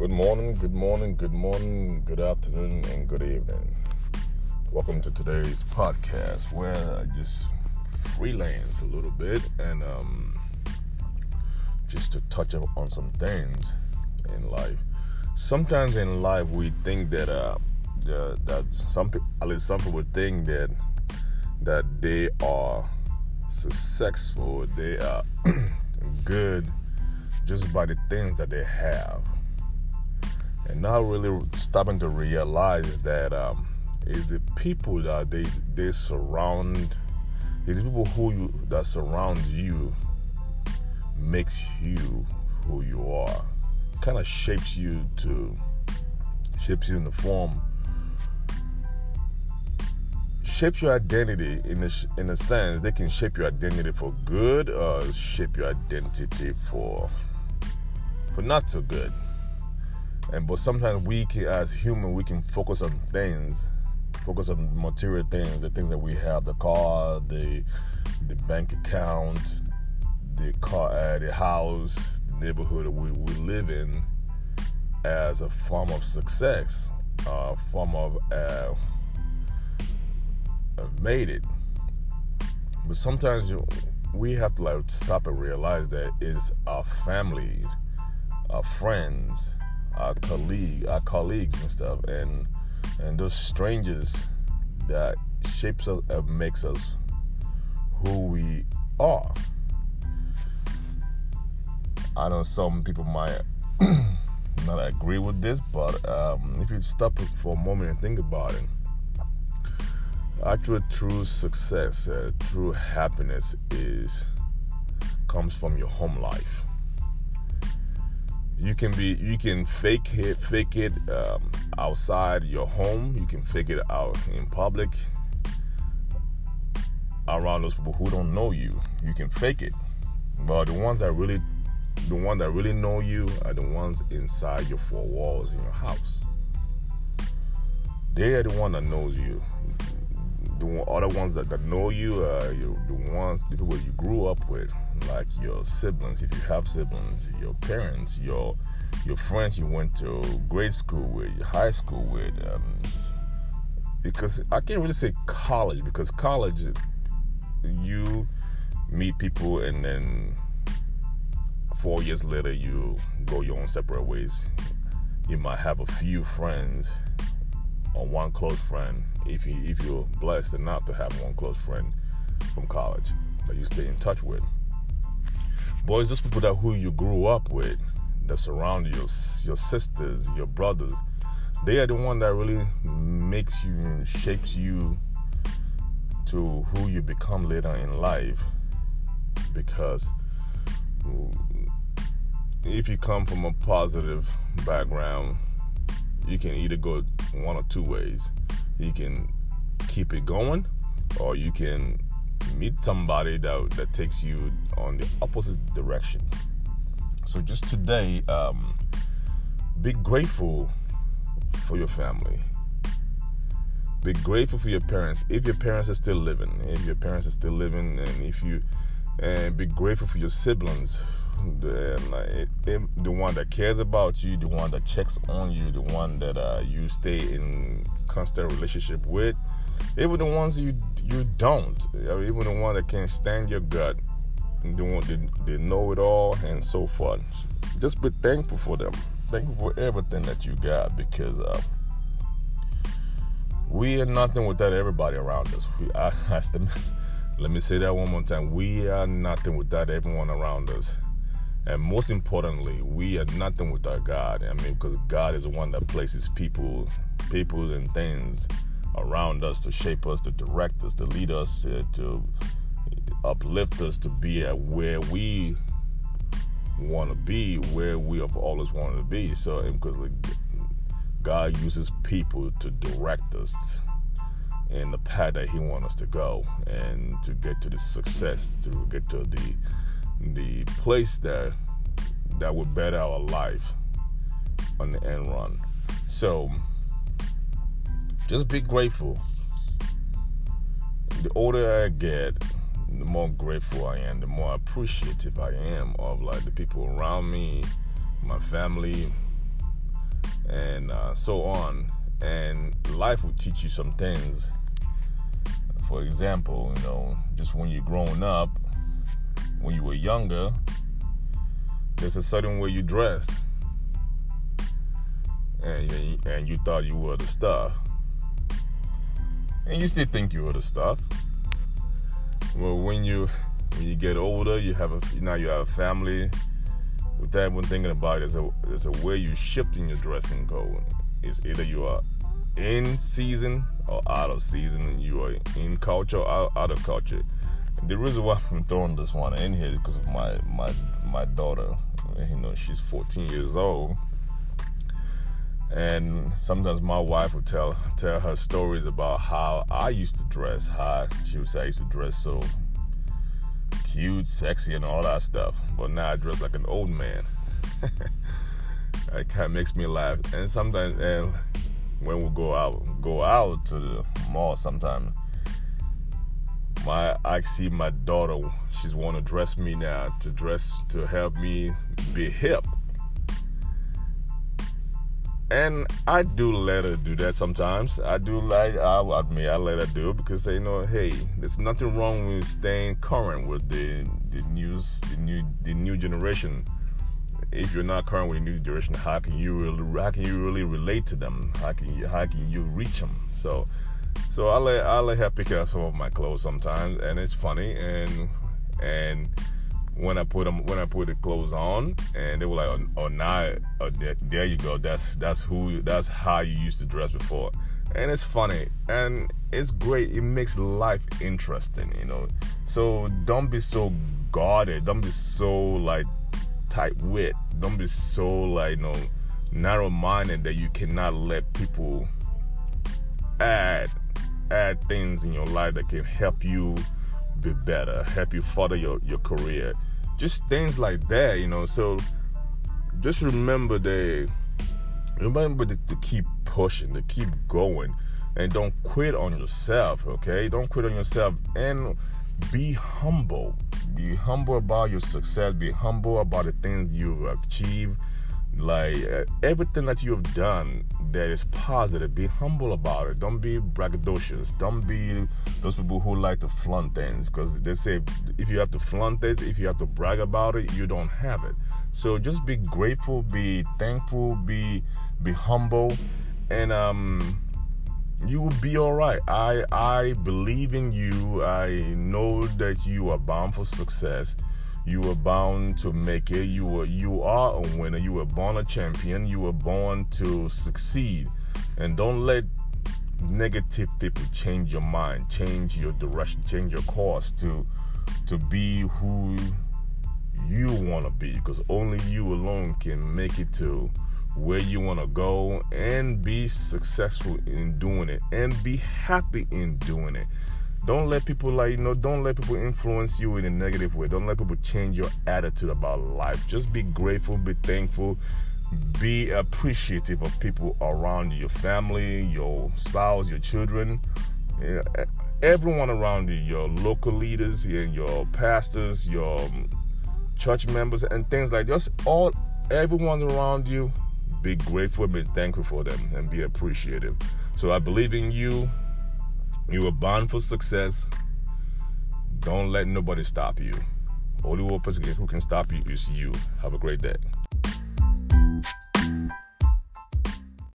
Good morning, good morning, good morning, good afternoon, and good evening. Welcome to today's podcast where I just freelance a little bit and um, just to touch up on some things in life. Sometimes in life we think that uh, that some people, at least some people think that that they are successful, they are good just by the things that they have and not really stopping to realize that um, is the people that they they surround is the people who you that surround you makes you who you are. Kind of shapes you to shapes you in the form shapes your identity in a, in a sense. They can shape your identity for good or shape your identity for for not so good and but sometimes we can, as human, we can focus on things, focus on material things, the things that we have, the car, the the bank account, the car, uh, the house, the neighborhood that we, we live in, as a form of success, a uh, form of uh, made it. But sometimes you, we have to like stop and realize that it's our family, our friends, our colleague, our colleagues and stuff, and and those strangers that shapes us and makes us who we are. I know some people might not agree with this, but um, if you stop for a moment and think about it, actual true success, uh, true happiness is comes from your home life you can be you can fake it fake it um, outside your home. You can fake it out in public. Around those people who don't know you you can fake it. But the ones that really the ones that really know you are the ones inside your four walls in your house. They are the one that knows you the other ones that, that know you are the ones the people you grew up with like your siblings if you have siblings your parents your your friends you went to grade school with high school with um, because i can't really say college because college you meet people and then four years later you go your own separate ways. You might have a few friends or one close friend if you if you're blessed enough to have one close friend from college that you stay in touch with. Boys, those people that who you grew up with, that surround you, your, your sisters, your brothers, they are the one that really makes you, shapes you to who you become later in life. Because mm, if you come from a positive background, you can either go one or two ways. You can keep it going, or you can meet somebody that that takes you on the opposite direction. So just today, um, be grateful for your family. Be grateful for your parents if your parents are still living. If your parents are still living, and if you and be grateful for your siblings the, the one that cares about you, the one that checks on you, the one that uh, you stay in constant relationship with, even the ones you you don't, even the one that can stand your gut, the one they, they know it all and so forth. Just be thankful for them. Thankful for everything that you got because uh, we are nothing without everybody around us. We, I, I, let me say that one more time. We are nothing without everyone around us. And most importantly, we are nothing without God. I mean, because God is the one that places people, people and things around us to shape us, to direct us, to lead us, uh, to uplift us, to be at where we want to be, where we have always wanted to be. So, because like, God uses people to direct us in the path that He wants us to go, and to get to the success, to get to the the place that that would better our life on the end run. So just be grateful. The older I get, the more grateful I am, the more appreciative I am of like the people around me, my family, and uh, so on. And life will teach you some things. For example, you know, just when you're growing up, when you were younger, there's a certain way you dressed, and you, and you thought you were the stuff, and you still think you were the stuff. Well, when you when you get older, you have a now you have a family. With that, when thinking about it, there's a there's a way you shift in your dressing code. It's either you are in season or out of season. You are in culture or out of culture. The reason why I'm throwing this one in here is because of my my my daughter. You know, she's 14 years old, and sometimes my wife would tell tell her stories about how I used to dress. How she would say I used to dress so cute, sexy, and all that stuff. But now I dress like an old man. it kind of makes me laugh. And sometimes, and when we go out, go out to the mall, sometimes my I see my daughter. She's want to dress me now to dress to help me be hip. And I do let her do that sometimes. I do like I admit I let her do because you know, hey, there's nothing wrong with staying current with the the news, the new the new generation. If you're not current with the new generation, how can you really how can you really relate to them? How can you how can you reach them? So, so I let I let her pick out some of my clothes sometimes, and it's funny and and when I put them when I put the clothes on, and they were like, "Oh, oh now, oh, there, there, you go. That's that's who that's how you used to dress before." And it's funny and it's great. It makes life interesting, you know. So don't be so guarded. Don't be so like tight wit. Don't be so like you know narrow minded that you cannot let people add add things in your life that can help you be better, help you further your, your career just things like that, you know. So just remember that remember to, to keep pushing, to keep going, and don't quit on yourself. Okay, don't quit on yourself, and be humble. Be humble about your success. Be humble about the things you've achieved like uh, everything that you have done that is positive be humble about it. Don't be braggadocious. Don't be those people who like to flaunt things because they say if you have to flaunt this if you have to brag about it you don't have it. So just be grateful be thankful be be humble and um you will be all right. I i believe in you. I know that you are bound for success you were bound to make it. You were you are a winner. You were born a champion. You were born to succeed. And don't let negative people change your mind, change your direction, change your course to to be who you want to be because only you alone can make it to where you want to go and be successful in doing it and be happy in doing it don't let people like you know don't let people influence you in a negative way. Don't let people change your attitude about life. Just be grateful be thankful be appreciative of people around you your family your spouse your children everyone around you your local leaders and your pastors your um, church members and things like just all everyone around you be grateful be thankful for them and be appreciative. So i believe in you you were born for success. Don't let nobody stop you. Only one person who can stop you is you. Have a great day.